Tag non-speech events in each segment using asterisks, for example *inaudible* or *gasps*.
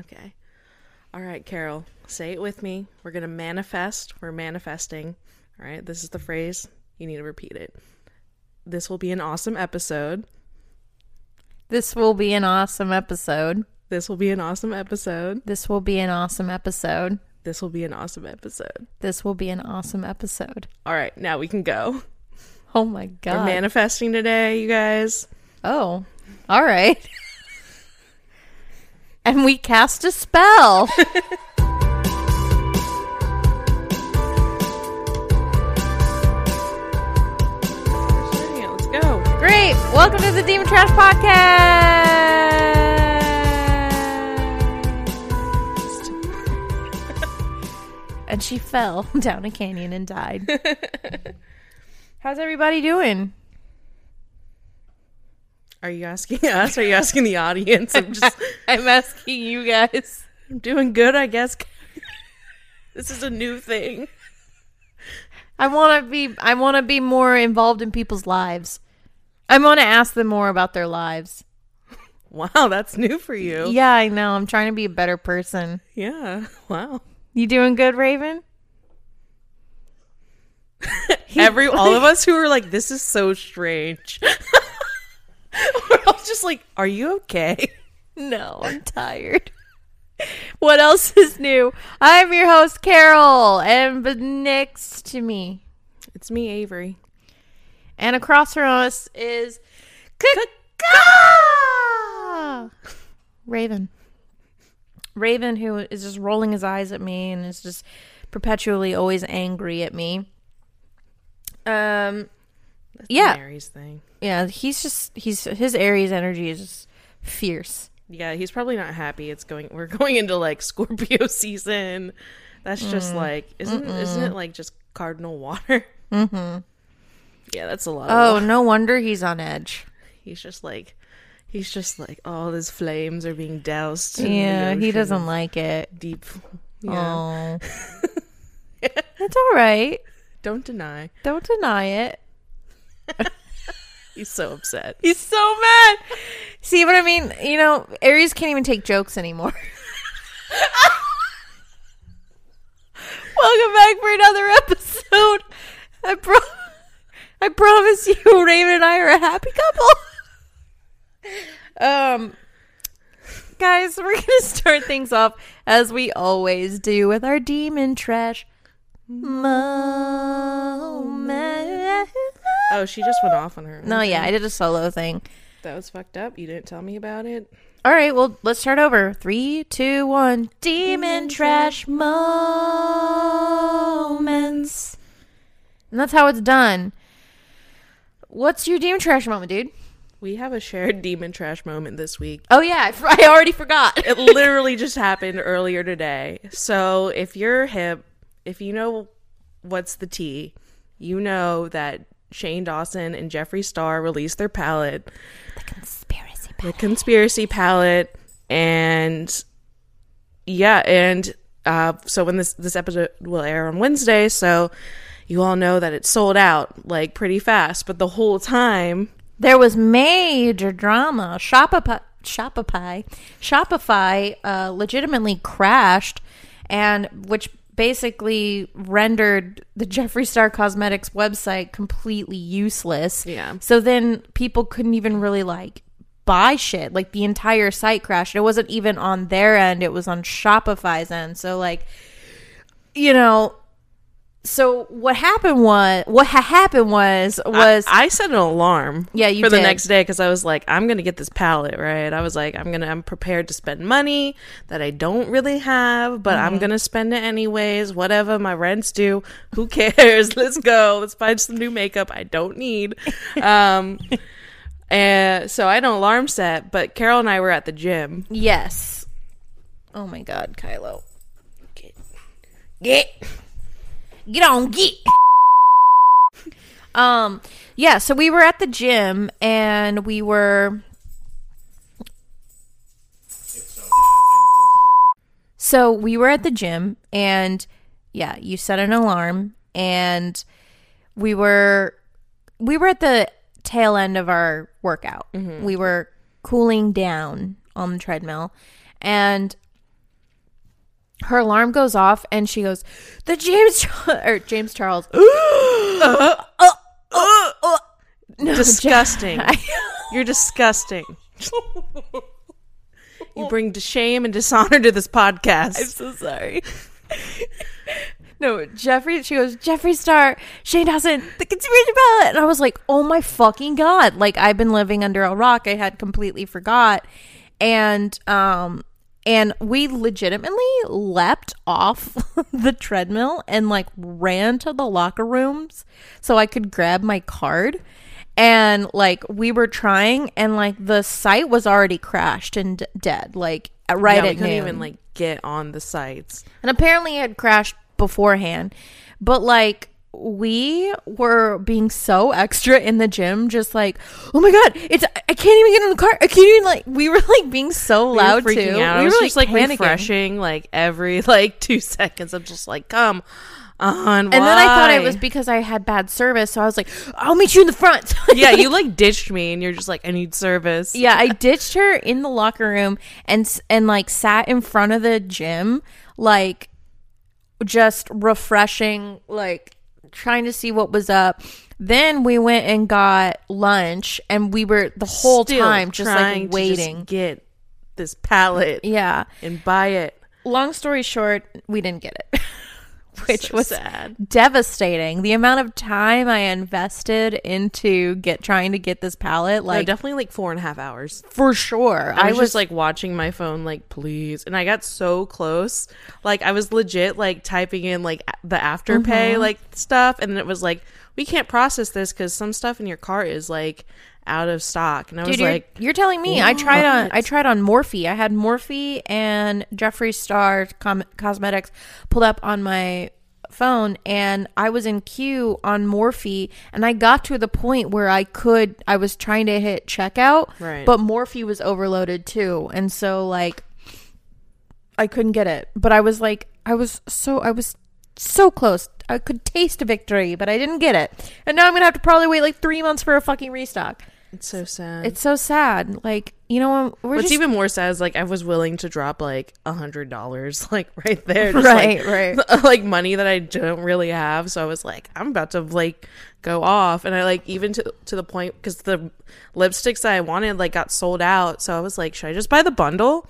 Okay. All right, Carol, say it with me. We're going to manifest. We're manifesting. All right, this is the phrase. You need to repeat it. This will be an awesome episode. This will be an awesome episode. This will be an awesome episode. This will be an awesome episode. This will be an awesome episode. This will be an awesome episode. All right, now we can go. Oh my God. We're manifesting today, you guys. oh. All right. *laughs* and we cast a spell. Let's *laughs* go. Great. Welcome to the Demon Trash Podcast. and she fell *laughs* down a canyon and died. *laughs* How's everybody doing? Are you asking us? Are you asking the audience? I'm just *laughs* I'm asking you guys. I'm doing good, I guess. This is a new thing. I want to be I want to be more involved in people's lives. I want to ask them more about their lives. Wow, that's new for you. Yeah, I know. I'm trying to be a better person. Yeah. Wow. You doing good, Raven? *laughs* Every all of us who are like, this is so strange. *laughs* *laughs* We're all just like, are you okay? *laughs* No, I'm tired. *laughs* what else is new? I'm your host, Carol, and next to me It's me, Avery. and across from us is Kaka! Raven. Raven, who is just rolling his eyes at me and is just perpetually always angry at me. Um, That's Yeah. Aries thing. yeah, he's just he's his Aries energy is fierce. Yeah, he's probably not happy. It's going. We're *laughs* going into like Scorpio *laughs* season. That's just like, isn't isn't it like just cardinal water? *laughs* Mm-hmm. Yeah, that's a lot. Of Oh, no wonder he's on edge. he's just like, he's just like, all his flames are being doused. Yeah, he doesn't like it. deep. Yeah, Oh. it's all right. don't deny. Don't deny it. *laughs* He's so upset. He's so mad. See what I mean? You know, Aries can't even take jokes anymore. *laughs* Welcome back for another episode. I pro- I promise you, Raven and I are a happy couple. um, guys, we're gonna start things off as we always do with our demon trash moment. Oh, she just went off on her. No, yeah, I did a solo thing. that was fucked up. You didn't tell me about it. All right, well, let's start over. Three, two, one. Demon trash moments. And that's how it's done. What's your demon trash moment, dude? We have a shared demon trash moment this week. Oh, yeah, I, *laughs* I already forgot. It literally just happened earlier today. So if you're hip, if you know what's the tea, you know that Shane Dawson and Jeffree Star released their palette, The Conspiracy. Palette. The conspiracy palette, and yeah, and uh, so when this this episode will air on Wednesday, so you all know that it sold out like pretty fast. But the whole time, There was major drama. Shopify, Shopify, Shopify uh, legitimately crashed, and which basically rendered the Jeffree Star Cosmetics website completely useless. Yeah. So then people couldn't even really like buy shit. Like the entire site crashed. It wasn't even on their end; it was on Shopify's end. So like, you know. So what happened was what ha- happened was was I set an alarm. Yeah, you for the next day because I was like, I'm gonna get this palette right. I was like, I'm gonna, I'm prepared to spend money that I don't really have, but Mm-hmm. I'm gonna spend it anyways. Whatever my rents due, who *laughs* cares? Let's go. Let's buy some new makeup I don't need. *laughs* Um, and so I had an alarm set, but Carol and I were at the gym. Yes. Oh my god, Kylo. Get, Get. Get on, get. um, yeah, so we were at the gym and we were So we were at the gym and yeah, you set an alarm and we were we were at the tail end of our workout. We were cooling down on the treadmill and her alarm goes off and she goes, "The James Char- *laughs* or James Charles." *gasps* *gasps* No, Disgusting. *laughs* You're disgusting. *laughs* you bring shame and dishonor to this podcast. I'm so sorry. no, Jeffree. She goes, Jeffree Star, Shane Dawson, the conspiracy ballot, and I was like, oh my fucking god! Like I've been living under a rock. I had completely forgot, and um, and we legitimately leapt off *laughs* the treadmill and like ran to the locker rooms so I could grab my card. And like we were trying, and like the site was already crashed and d- dead. Like uh, right yeah, we at couldn't noon. even like get on the sites. And apparently it had crashed beforehand. But like we were being so extra in the gym, just like, oh my god, it's I can't even get in the car. I can't even like we were like being so loud freaking too. out. We were just like panicking. refreshing like every *laughs* like two seconds. I'm just like, come on. And then I thought it was because I had bad service, so I was like, I'll meet you in the front. *laughs* yeah, you *laughs* like ditched me, and you're just like, I need service. yeah, I ditched her in the locker room and s- and like sat in front of the gym, like just refreshing, like trying to see what was up. Then we went and got lunch, and we were the whole Still time just trying like to just get this palette yeah. and buy it. Long story short, we didn't get it, *laughs* *laughs* which So was sad. devastating. The amount of time I invested into get trying to get this palette, Like like definitely like four and a half hours. for sure. I was, just like watching my phone, like please, and I got so close. Like I was legit like typing in like the afterpay Mm-hmm. like stuff, and it was like we can't process this because some stuff in your cart is like out of stock. And I was you're, like, you're telling me I tried on? I tried on Morphe. I had Morphe and Jeffree Star com- Cosmetics pulled up on my phone and I was in queue on Morphe and I got to the point where I could I was trying to hit checkout Right. but Morphe was overloaded too and so like I couldn't get it but I was like I was so I was so close I could taste a victory but I didn't get it and now I'm gonna have to probably wait like three months for a fucking restock it's so sad. it's so sad. Like, you know, we're What's just even more sad is like I was willing to drop like a hundred dollars, *laughs* like right there, just, Right, like, right. *laughs* like money that I don't really have. So I was like, I'm about to like go off, and I like even to to the point because the lipsticks that I wanted like got sold out. So I was like, should I just buy the bundle?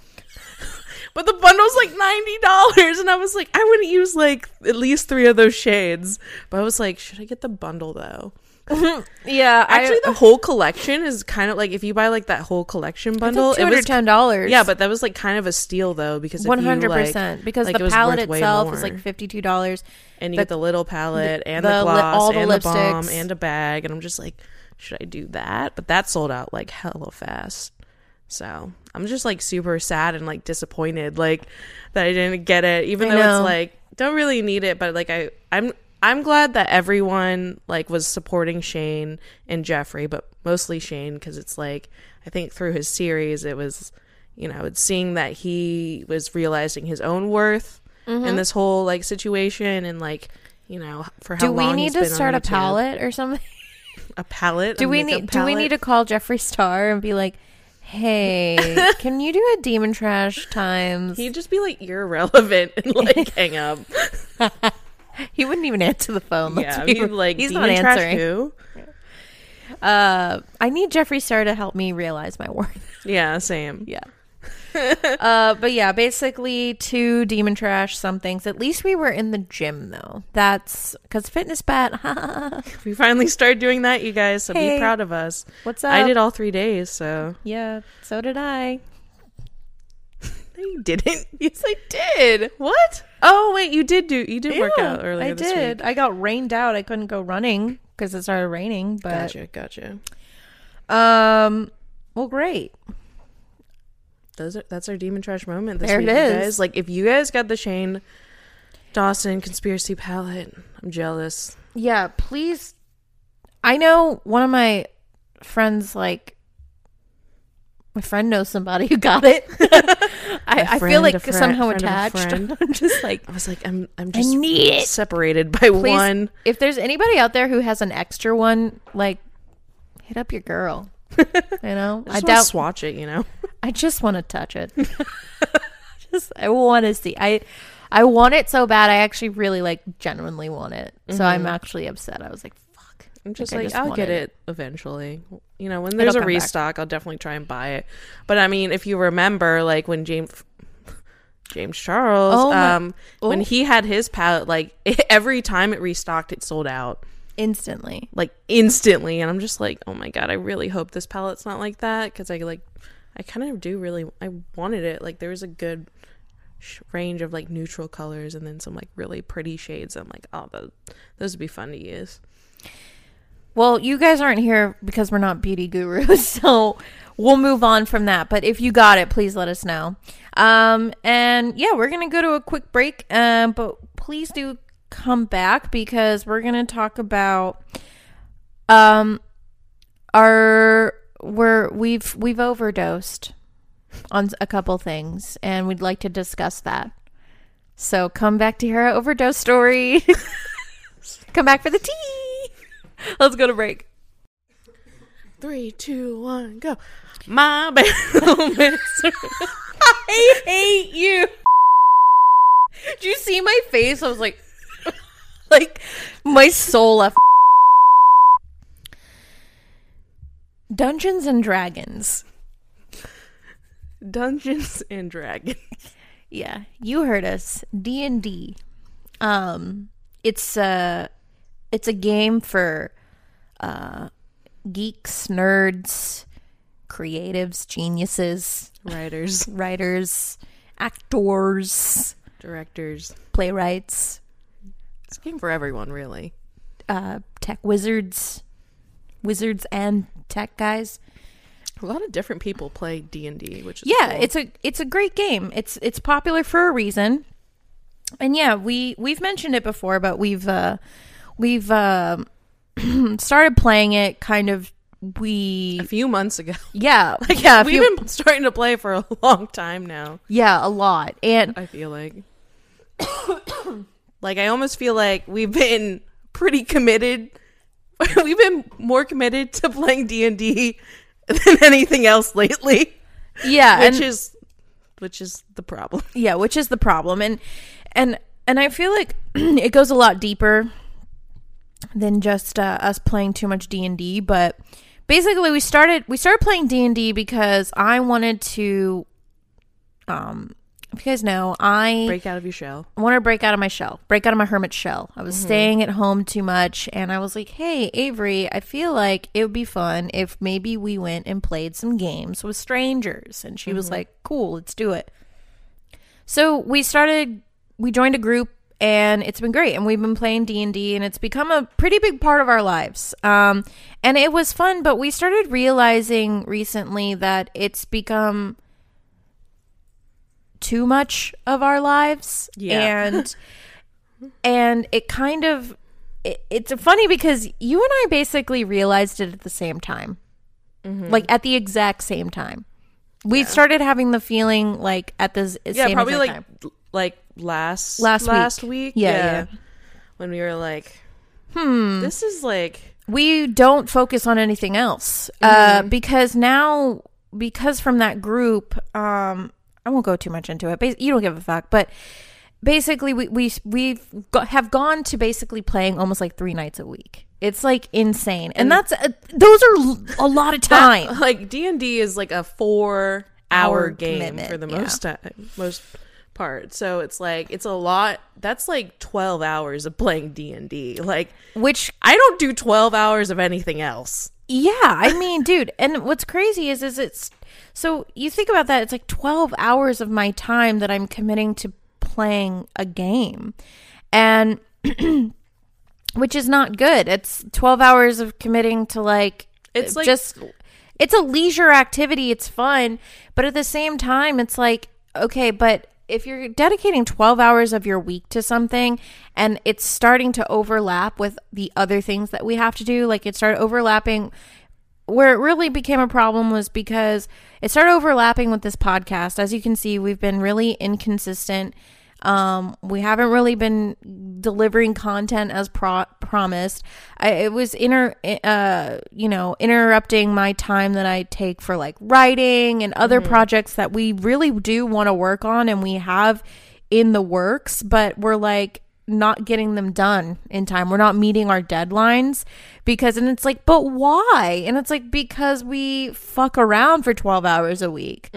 But the bundle's like ninety dollars, and I was like, I wouldn't use like at least three of those shades. But I was like, should I get the bundle though? *laughs* yeah. Actually, the whole collection is kind of like if you buy like that whole collection bundle, two it was ten dollars. yeah, but that was like kind of a steal though because one hundred like- percent because like, the was palette itself is like fifty two dollars. and you the- get the little palette and the the, gloss all the and the balm and a bag, and I'm just like, should I do that? But that sold out like hella fast. So I'm just like super sad and like disappointed, like that I didn't get it, even I though know. it's like don't really need it, but like I I'm I'm glad that everyone like was supporting Shane and Jeffree, but mostly Shane because it's like I think through his series it was you know it's seeing that he was realizing his own worth in mm-hmm. this whole like situation and like you know for how Do we need to start a palette or something? a palette Do we need do we need to call Jeffree Star and be like, Hey, can you do a demon trash times? he'd just be like you're irrelevant and like *laughs* hang up He wouldn't even answer the phone. let's yeah like he's not answering. who? Uh, I need Jeffree Star to help me realize my worth. yeah same Yeah. *laughs* uh, but yeah, basically two demon trash some things. At least we were in the gym though. That's because fitness bat. *laughs* we finally started doing that you guys so Hey. be proud of us What's up? i did all three days so Yeah, so did I. You didn't. *laughs* Yes, I did. What? Oh wait, you did do. You did work out earlier I this did. week. I got rained out. I couldn't go running because it started raining. But Gotcha, gotcha. um, well, great. Those are, that's our demon trash moment. This There it week, you is. Guys. Like, if you guys got the Shane Dawson conspiracy palette, I'm jealous. Yeah, please. I know one of my friends like. My friend knows somebody who got it. *laughs* I, I feel like friend- somehow friend attached. *laughs* I'm just like, I was like, I'm, I'm just need it. separated by Please, one. if there's anybody out there who has an extra one, like hit up your girl. *laughs* You know, I I, just doubt. swatch it. You know. I just want to touch it. *laughs* just I want to see. I I want it so bad. I actually really like genuinely want it. So I'm actually upset. I was like, fuck. I'm just I like, just I'll get wanted it eventually. You know, when there's a come back. restock, I'll definitely try and buy it. But I mean, if you remember, like when James James Charles, Oh um, when Oh. he had his palette, like *laughs* every time it restocked, it sold out Instantly. like instantly, and I'm just like, oh my god, I really hope this palette's not like that because I like, I kind of do really, I wanted it. Like there was a good range of like neutral colors and then some like really pretty shades. I'm like, oh, those, those would be fun to use. Well, you guys aren't here because we're not beauty gurus, *laughs* so we'll move on from that. But if you got it, please let us know. Um, and yeah, we're gonna go to a quick break. Um, but please do come back because we're gonna talk about um our we're we've we've overdosed on a couple things, and we'd like to discuss that. So come back to hear our overdose story. *laughs* come back for the tea. Let's go to break. Three, two, one, go. My *laughs* bad. I hate you. Did you see my face? I was like, *laughs* like my soul left. Dungeons and Dragons. Dungeons and Dragons. Yeah, you heard us. D and D. Um, it's a it's a game for uh geeks, nerds, creatives, geniuses, Writers, *laughs* writers, actors, directors. playwrights, It's a game for everyone, really. uh, tech wizards, wizards and tech guys. A lot of different people play D and D, which is Yeah, cool. it's a it's a great game. It's it's popular for a reason. And yeah, we we've mentioned it before, but we've uh we've uh, *clears throat* started playing it kind of we a few months ago. *laughs* yeah yeah We've few- been starting to play for a *laughs* long time now. yeah a lot and I feel like, *coughs* like I almost feel like we've been *laughs* pretty committed. *laughs* we've been more committed to playing D and D than anything else lately, yeah which and, is which is the problem. yeah which is the problem. And and and i feel like *clears throat* it goes a lot deeper than just uh, us playing too much d&d but basically we started we started playing d&d because i wanted to um if you guys know i Break out of your shell. I want to break out of my shell, break out of my hermit shell. I was staying at home too much, and I was like, hey, Avery, I feel like it would be fun if maybe we went and played some games with strangers. And she was like, cool, let's do it. So we started, we joined a group. And it's been great, and we've been playing D and D, and it's become a pretty big part of our lives. Um, and it was fun, but we started realizing recently that it's become too much of our lives Yeah. and *laughs* and it kind of it, it's funny because you and i basically realized it at the same time Mm-hmm. like at the exact same time we started having the feeling like at this Yeah, same probably like time. like last Last last week. Yeah, yeah. when we were like, hmm, this is like we don't focus on anything else uh, because now because from that group um i won't go too much into it you don't give a fuck but basically we we we've got, have gone to basically playing almost like three nights a week it's like insane and, that's uh, those are a lot of *laughs* time that- like D and D is like a four Hour hour game for the yeah. most time, most part. So it's like it's a lot. That's like twelve hours of playing D and D. Like which I don't do twelve hours of anything else. Yeah, I mean, dude, and what's crazy is is it's so you think about that, it's like 12 hours of my time that I'm committing to playing a game. And *clears throat* which is not good. It's 12 hours of committing to like It's like- just it's a leisure activity, it's fun, but at the same time it's like okay, but if you're dedicating 12 hours of your week to something and it's starting to overlap with the other things that we have to do, like it started overlapping where it really became a problem was because it started overlapping with this podcast. As you can see, we've been really inconsistent. Um, we haven't really been delivering content as pro- promised. I, it was inter, uh, you know, interrupting my time that I take for like writing and other projects that we really do want to work on, and we have in the works, but we're like not getting them done in time. We're not meeting our deadlines because, and it's like, but why? And it's like, because we fuck around for 12 hours a week I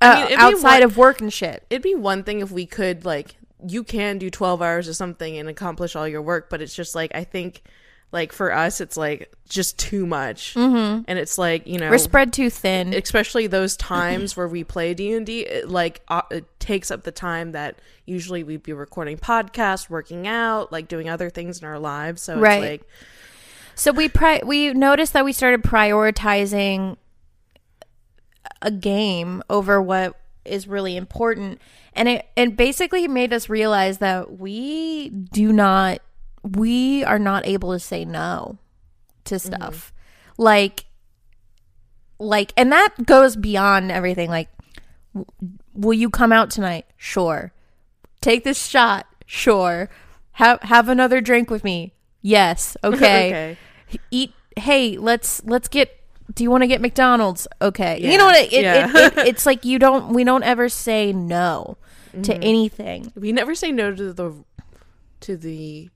uh, mean, outside one- of work and shit. It'd be one thing if we could like you can do 12 hours of something and accomplish all your work, but it's just like I think like for us it's like just too much. Mm-hmm. And it's like, you know, We're spread too thin. especially those *clears throat* times where we play D&D it, like uh, it takes up the time that usually we'd be recording podcasts, working out, like doing other things in our lives. So Right. it's like So we pri- we noticed that we started prioritizing a game over what is really important, and it it basically made us realize that we do not we are not able to say no to stuff. Like like and that goes beyond everything. Like will you come out tonight? Sure. Take this shot? Sure. Have have another drink with me? Yes. *laughs* Okay, okay. eat hey let's let's get do you want to get mcdonald's? Okay. You know what it, it, Yeah. it, it, *laughs* it's like you don't we don't ever say no to Mm-hmm. anything. We never say no to the to the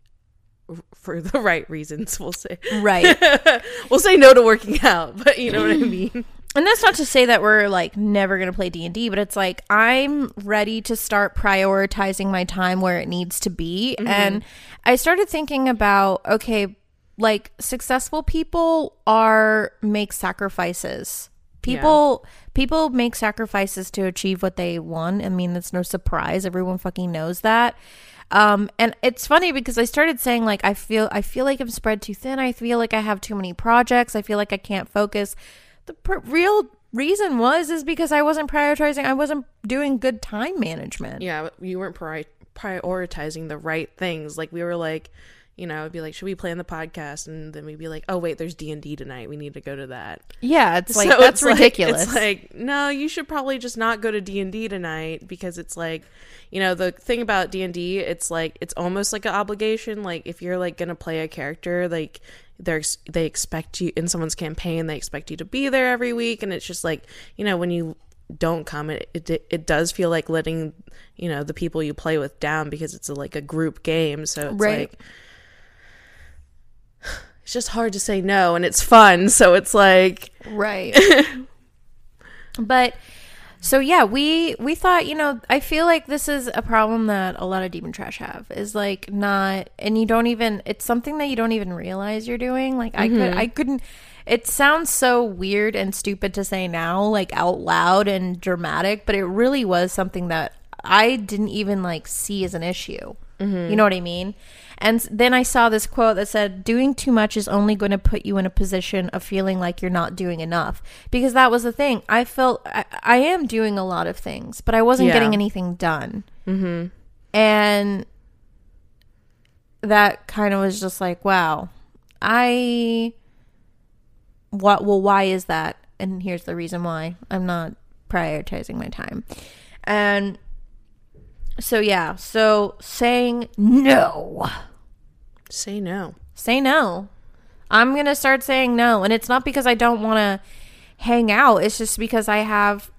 for the *laughs* right reasons, we'll say. right. *laughs* We'll say no to working out, but you know what I *laughs* mean? and that's not to say that we're like never gonna play d&d but it's like i'm ready to start prioritizing my time where it needs to be. Mm-hmm. And i started thinking about okay like successful people are make sacrifices. People people make sacrifices to achieve what they want. I mean it's no surprise. Everyone fucking knows that um and it's funny because i started saying like i feel i feel like i'm spread too thin. I feel like i have too many projects. I feel like i can't focus. The real reason was is because i wasn't prioritizing i wasn't doing good time management. Yeah, you weren't pri- prioritizing the right things. Like we were like, you know, it'd be like, should we plan the podcast? And then we'd be like, oh wait, there's D and D tonight. We need to go to that. yeah it's *laughs* like So that's it's like- ridiculous it's like, no, you should probably just not go to D and D tonight because it's like, you know, the thing about D and D, it's like it's almost like an obligation. Like if you're like gonna play a character, like they're they expect you in someone's campaign, they expect you to be there every week, and it's just like, you know, when you don't come, it it, it does feel like letting you know the people you play with down because it's a, like a group game. So it's Right. like it's just hard to say no and it's fun *laughs* so it's like right. *laughs* But so yeah we we thought you know i feel like this is a problem that a lot of demon trash have is like not and you don't even it's something that you don't even realize you're doing. Like i could mm-hmm. i couldn't it sounds so weird and stupid to say now like out loud and dramatic but it really was something that i didn't even like see as an issue. Mm-hmm. You know what i mean and then i saw this quote that said doing too much is only going to put you in a position of feeling like you're not doing enough. Because that was the thing. I felt i, I am doing a lot of things but i wasn't Yeah. getting anything done. Mm-hmm. and that kind of was just like wow. I what well why is that? And here's the reason why. I'm not prioritizing my time. And so yeah. So saying no. Say no. Say no. I'm gonna start saying no. And it's not because i don't want to hang out. It's just because i have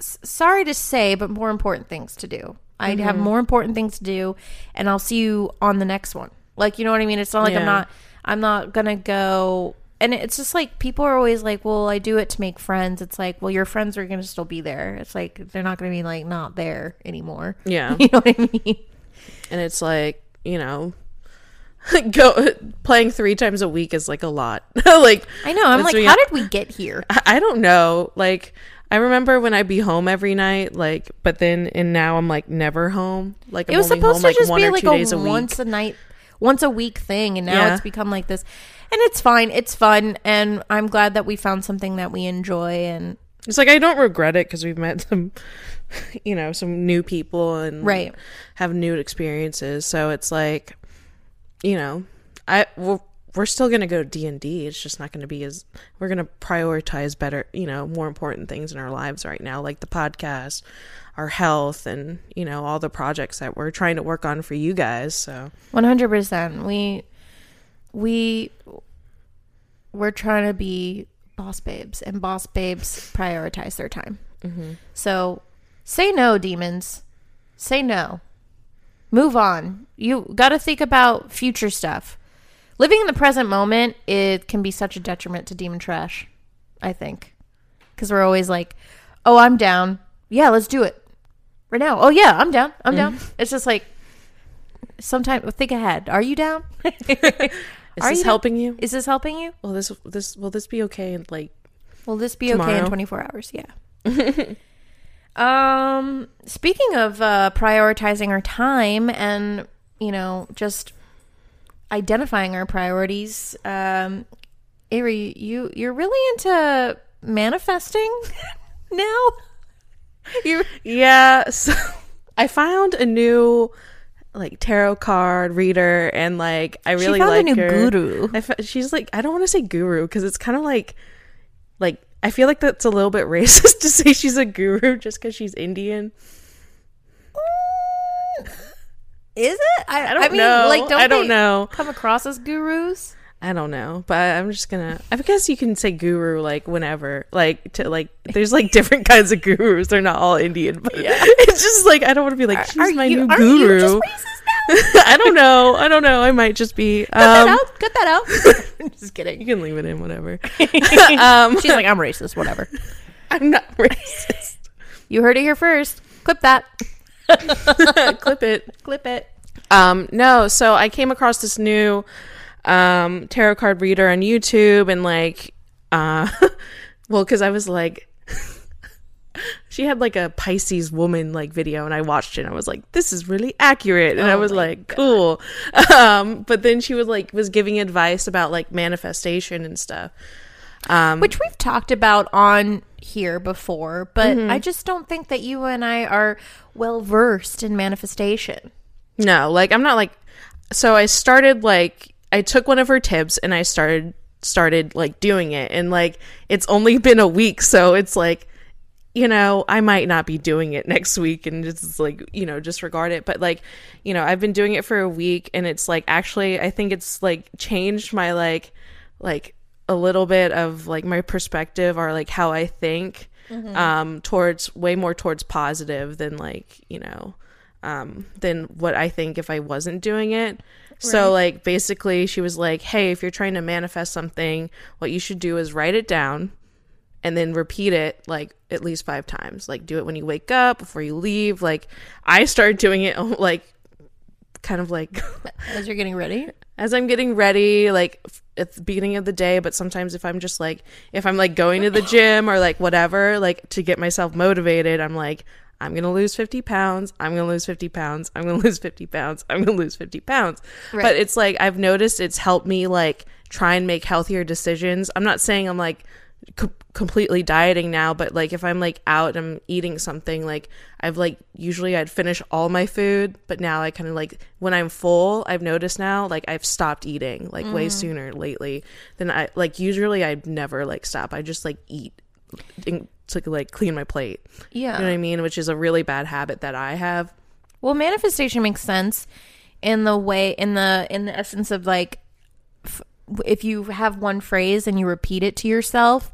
s- sorry to say but more important things to do. I Mm-hmm. have more important things to do and i'll see you on the next one. Like you know what i mean? It's not like i'm not i'm not gonna go and it's just like people are always like well i do it to make friends. It's like well your friends are gonna still be there. It's like they're not gonna be like not there anymore. *laughs* Yeah. You know what i mean? And it's like you know *laughs* go playing three times a week is like a lot. *laughs* Like i know. I'm like how did we get here? I, I don't know. Like i remember when i'd be home every night like but then and now i'm like never home. Like I'm it was only supposed home, to just one be like a, a once a night once a week thing and now Yeah. it's become like this and it's fine it's fun and i'm glad that we found something that we enjoy and it's like i don't regret it because we've met some *laughs* you know some new people and Right. have new experiences. So it's like you know i we're, we're still gonna go d&d it's just not gonna be as we're gonna prioritize better you know more important things in our lives right now like the podcast our health and you know all the projects that we're trying to work on for you guys so. 100% we we we're trying to be boss babes and boss babes prioritize their time Mm-hmm. so say no demons Say no. Move on. You got to think about future stuff. Living in the present moment, it can be such a detriment to demon trash, I think. Because we're always like, oh, I'm down. Yeah, let's do it. Right now. Oh, yeah, I'm down. I'm down. It's just like, sometimes think ahead. Are you down? *laughs* Is Are this you- helping you? Is this helping you? Will this this will this be okay? And like, Will this be okay in 24 hours? Yeah. *laughs* um, speaking of uh, prioritizing our time and, you know, just identifying our priorities, um, Avery, you, you're really into manifesting *laughs* now? *laughs* you yeah. So I found a new like tarot card reader, and like I really she found like a new her. guru. I she's like I don't want to say guru because it's kind of like like I feel like that's a little bit *laughs* racist to say she's a guru just because she's Indian. Is it? I, I don't know. Like, don't I don't they know. come across as gurus? I don't know, but I'm just gonna. I guess you can say guru like whenever, like to like. There's like different *laughs* kinds of gurus. They're not all Indian, but yeah. *laughs* it's just like I don't want to be like she's Are my you, new guru. just? *laughs* I don't know. I don't know. I might just be. Cut that Um, out. Cut that out. just kidding. you can leave it in, whatever. um, She's like, I'm racist. Whatever. I'm not racist. You heard it here first. Clip that. Clip it. Clip it. Um, no, so I came across this new um tarot card reader on YouTube and like uh *laughs* well cuz I was like *laughs* she had like a Pisces woman like video and I watched it and I was like this is really accurate and I Oh was my like cool. *laughs* Um but then she was like was giving advice about like manifestation and stuff. Um Which we've talked about on here before, but I just don't think that you and I are well versed in manifestation. No, like I'm not like so I started like I took one of her tips and I started started like doing it and like it's only *laughs* been a week so it's like you know, I might not be doing it *laughs* next week and just like, you know, disregard it. But like, you know, I've been doing it for a week and it's like actually I think it's like changed my like like a little bit of like my perspective or like how I think um towards way more towards positive than like, you know, um than what I think if I wasn't doing it. So like basically she was like, "Hey, if you're trying to manifest something, what you should do is write it down and then repeat it like at least 5 times. Like do it when you wake up, before you leave. Like I started doing it *laughs* like kind of like *laughs* As you're getting ready. as I'm getting ready, like at the beginning of the day, but sometimes if I'm just like, if I'm like going to the *laughs* gym or like whatever, like to get myself motivated, I'm like, I'm going to lose 50 pounds. I'm going to lose 50 pounds. I'm going *laughs* to lose 50 pounds. I'm going to lose 50 pounds. Right. But it's like, I've noticed it's helped me like try and make healthier decisions. I'm not saying I'm like, co- completely dieting now but like if i'm like out and i'm eating something like i've like usually i'd finish all my food but now i kind of like when i'm full i've noticed now like i've stopped eating like way mm-hmm. sooner lately than i like usually i'd never like stop i just like eat in- to like clean my plate Yeah. you know what i mean which is a really bad habit that i have Well, manifestation makes sense in the way in the in the essence of like f- if you have one phrase and you repeat it to yourself,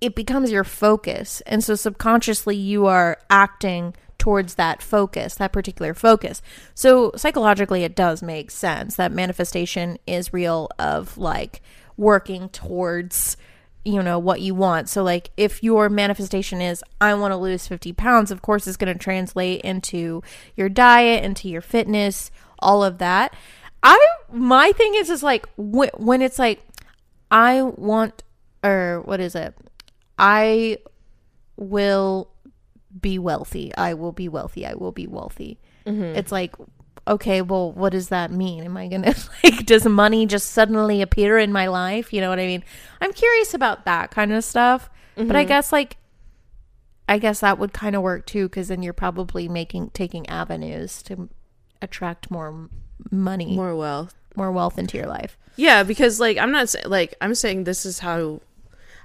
it becomes your focus. And so subconsciously you are acting towards that focus, that particular focus. So psychologically it does make sense that manifestation is real of like working towards you know what you want. So like if your manifestation is I want to lose 50 pounds, of course it's going to translate into your diet, into your fitness, all of that. I my thing is is like when, when it's like I want or what is it? I will be wealthy. I will be wealthy. I will be wealthy. Mm-hmm. It's like okay, well, what does that mean? Am I going *laughs* to like does money just suddenly appear in my life? You know what I mean? I'm curious about that kind of stuff. But I mm-hmm. guess like I guess that would kind of work too cuz then you're probably making taking avenues to attract more money, more, wealth, more wealth into your life. Yeah, because like I'm not like I'm saying this is how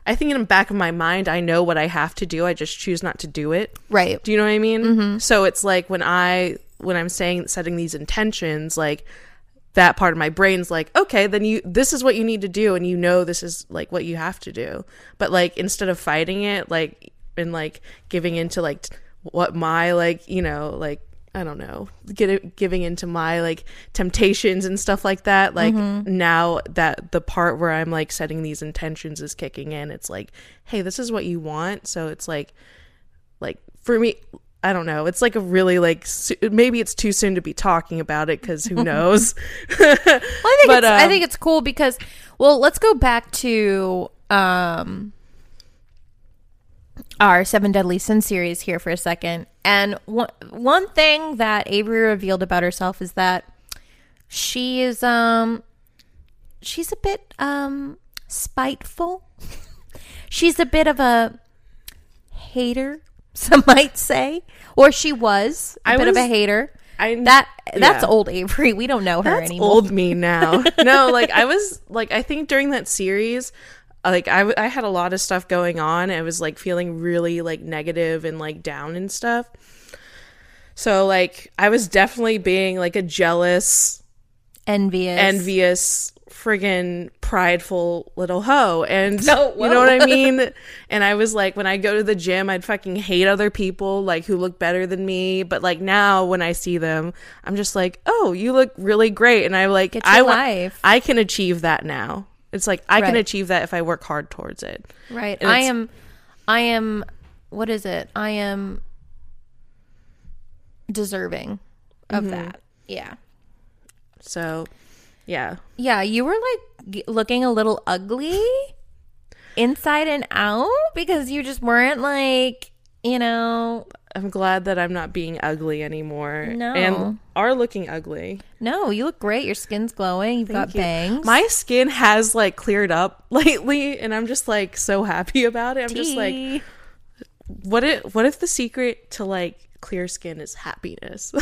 I think in the back of my mind I know what I have to do. I just choose not to do it. Right. Do you know what I mean? Mm-hmm. So it's like when I when I'm saying setting these intentions, like that part of my brain's like, okay, then you this is what you need to do and you know this is like what you have to do. But like instead of fighting it, like and like giving into like t- what my like, you know, like I don't know, get giving into my like temptations and stuff like that. Like Mm-hmm. now that the part where I'm like setting these intentions is kicking in, it's like, hey, this is what you want. So it's like, like for me, I don't know. It's like a really like maybe it's too soon to be talking about it because who *laughs* knows? Well, I think But, it's, I um, think it's cool because well, let's go back to um our Seven Deadly Sin series here for a second. And one one thing that Avery revealed about herself is that she is um she's a bit um spiteful. *laughs* she's a bit of a hater, some might say, or she was a I bit of a hater. I That that's yeah. old Avery. We don't know her That's anymore. old me now. *laughs* no, like I was like I think during that series, like I I had a lot of stuff going on. I was like feeling really like negative and like down and stuff. So like I was definitely being like a jealous, envious. envious, friggin' prideful little hoe. And No, *laughs* you know what I mean? And I was like, when I go to the gym, I'd fucking hate other people like who look better than me. But like now when I see them, I'm just like, oh, you look really great. And I'm like, I your wa- life. I can achieve that now. It's like I can achieve that if I work hard towards it. Right. I am I am what is it? I am deserving of Mm-hmm. that. Yeah. So, yeah. Yeah, you were like looking a little ugly inside and out because you just weren't like, you know, I'm glad that I'm not being ugly anymore. No. And are looking ugly. no, you look great. Your skin's glowing. You've got you. bangs. My skin has like cleared up *laughs* lately and I'm just like so happy about it. I'm just like what if what if the secret to like clear skin is happiness?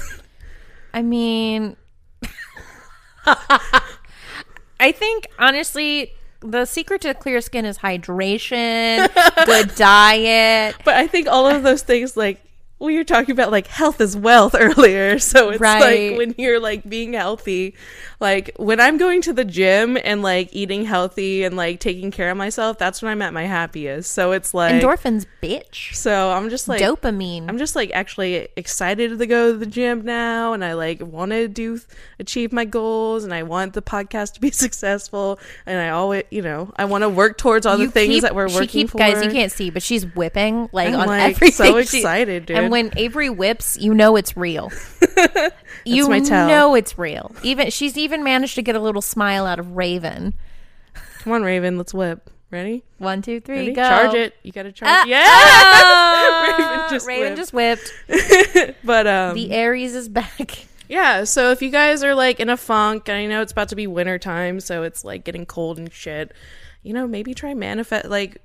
*laughs* I mean, I think honestly, the secret to clear skin is hydration, *laughs* good diet. but I think all of those things like we were talking about like health is wealth *laughs* earlier. So it's Right. like when you're like being healthy, like when I'm going to the gym and like eating healthy and like taking care of myself, that's when I'm at my happiest. So it's like Endorphins, bitch. so I'm just like Dopamine. I'm just like actually excited to go to the gym now and I like want to do achieve my goals and I want the podcast to be *laughs* successful and I always you know I want to work towards all the You things keep- that we're working keep- for. Guys, you can't see, but she's whipping like I'm, on like, everything. so excited, dude. When Avery whips, you know it's real. *laughs* you my tell. know it's real. Even she's even managed to get a little smile out of Raven. Come on, Raven, let's whip. Ready? One, two, three, Ready? go. Charge it. You gotta charge. Ah, yeah. *laughs* ah, Raven just Raven whipped. just whipped. *laughs* But um, The Aries is back. yeah. So if you guys are like in a funk, and I know it's about to be winter time, so it's like getting cold and shit. You know, maybe try manifest. Like,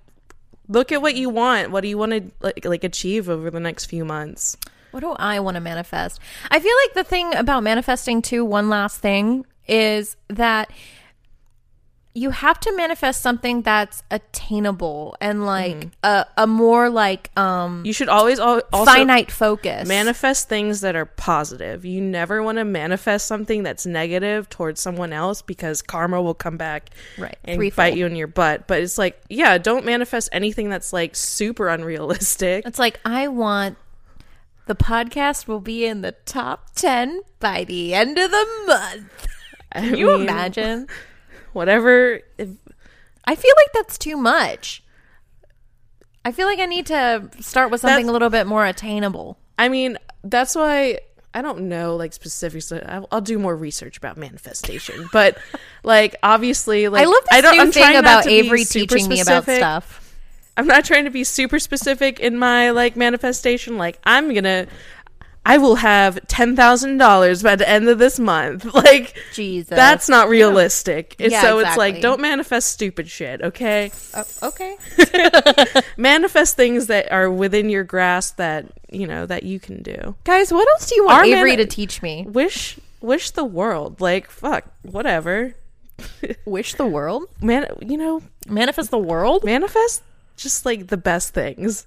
look at what you want. What do you want to like, like achieve over the next few months? What do I want to manifest? I feel like the thing about manifesting too, one last thing, is that you have to manifest something that's attainable and like a, a more like um You should always al- also finite focus. manifest things that are positive. You never want to manifest something that's negative towards someone else because karma will come back Right. and Threefold. bite you in your butt. But it's like, yeah, don't manifest anything that's like super unrealistic. It's like I want the podcast will be in the top 10 by the end of the month. I you mean, imagine? *laughs* Whatever. If, I feel like that's too much. I feel like I need to start with something That's- a little bit more attainable. I mean, that's why I don't know like specifics. I'll, I'll do more research about manifestation, *laughs* but like obviously, like I love this don't. new I'm thing about Avery teaching me about stuff. I'm not trying to be super specific in my like manifestation. Like I'm gonna, I will have ten thousand dollars by the end of this month. *laughs* Like Jesus. that's not realistic. And Yeah, so it's like don't manifest stupid shit. Okay, Oh, okay. *laughs* manifest things that are within your grasp that you know that you can do. Guys, what else do you want Our Avery mani- to teach me? Wish, wish the world. Like fuck, whatever. *laughs* Wish the world? Man, you know, Manifest the world? manifest just like the best things.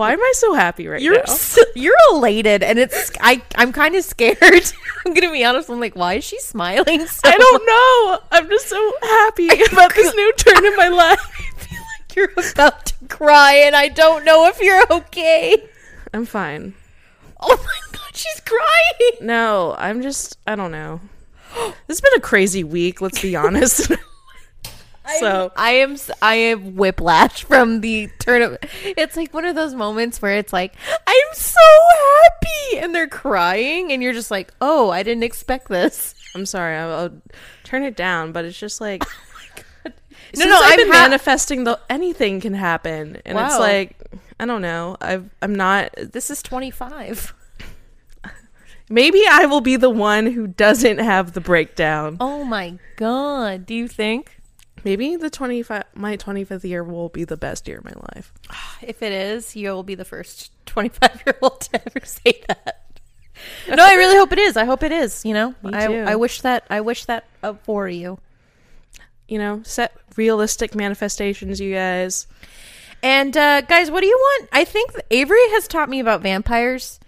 Why am I so happy right You're now? *laughs* so, you're elated, and it's I I'm kind of scared. *laughs* I'm gonna be honest. I'm like, why is she smiling? So I don't know. I'm just so happy about this new turn in my *laughs* life. much? You're about to cry, and I don't know if you're okay. I'm fine. Oh my god, She's crying. No, I'm just I don't know. *gasps* This has been a crazy week, let's be honest. So I am I am whiplash from the turn of it's like one of those moments where it's like I'm so happy and they're crying and you're just like oh I didn't expect this *laughs* I'm sorry, I'll, I'll turn it down, but it's just like *laughs* oh no Since no I've I'm been ha- manifesting the anything can happen, and it's like I don't know. I've I'm not. this is 25 *laughs* Maybe I will be the one who doesn't have the breakdown. oh my god do you think Maybe the 25 my 25th year will be the best year of my life. if it is you'll be the first 25 year old to ever say that no I really hope it is I hope it is you know *laughs* I. I wish that I wish that for you You know, set realistic manifestations, you guys. And uh, guys, what do you want? I think Avery has taught me about vampires.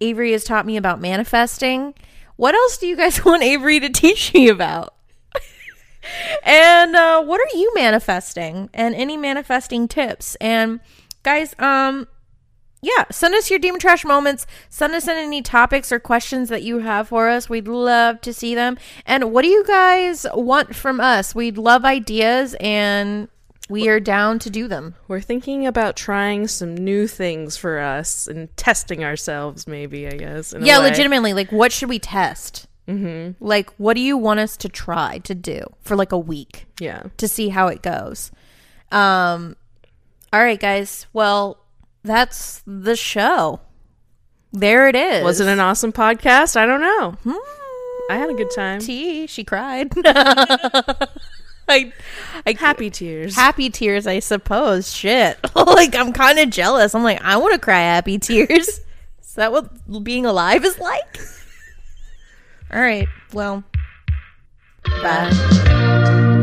Avery has taught me about manifesting. What else do you guys *laughs* want Avery to teach me about? And uh, what are you manifesting? And any manifesting tips? And guys, um, yeah, send us your demon trash moments. Send us in any topics or questions that you have for us. We'd love to see them. And what do you guys want from us? We'd love ideas and we are down to do them. We're thinking about trying some new things for us and testing ourselves, maybe, I guess. Yeah, legitimately. Like, what should we test? Mm-hmm. Like, what do you want us to try to do for like a week Yeah. to see how it goes? Um, all right, guys. Well, that's the show. There it is. Was it an awesome podcast? I don't know. I had a good time. T? She cried. *laughs* *laughs* I, I Happy tears. happy tears, I suppose. Shit. *laughs* like I'm kind of jealous. I'm like, I want to cry happy tears. is that what being alive is like? All right. Well, bye.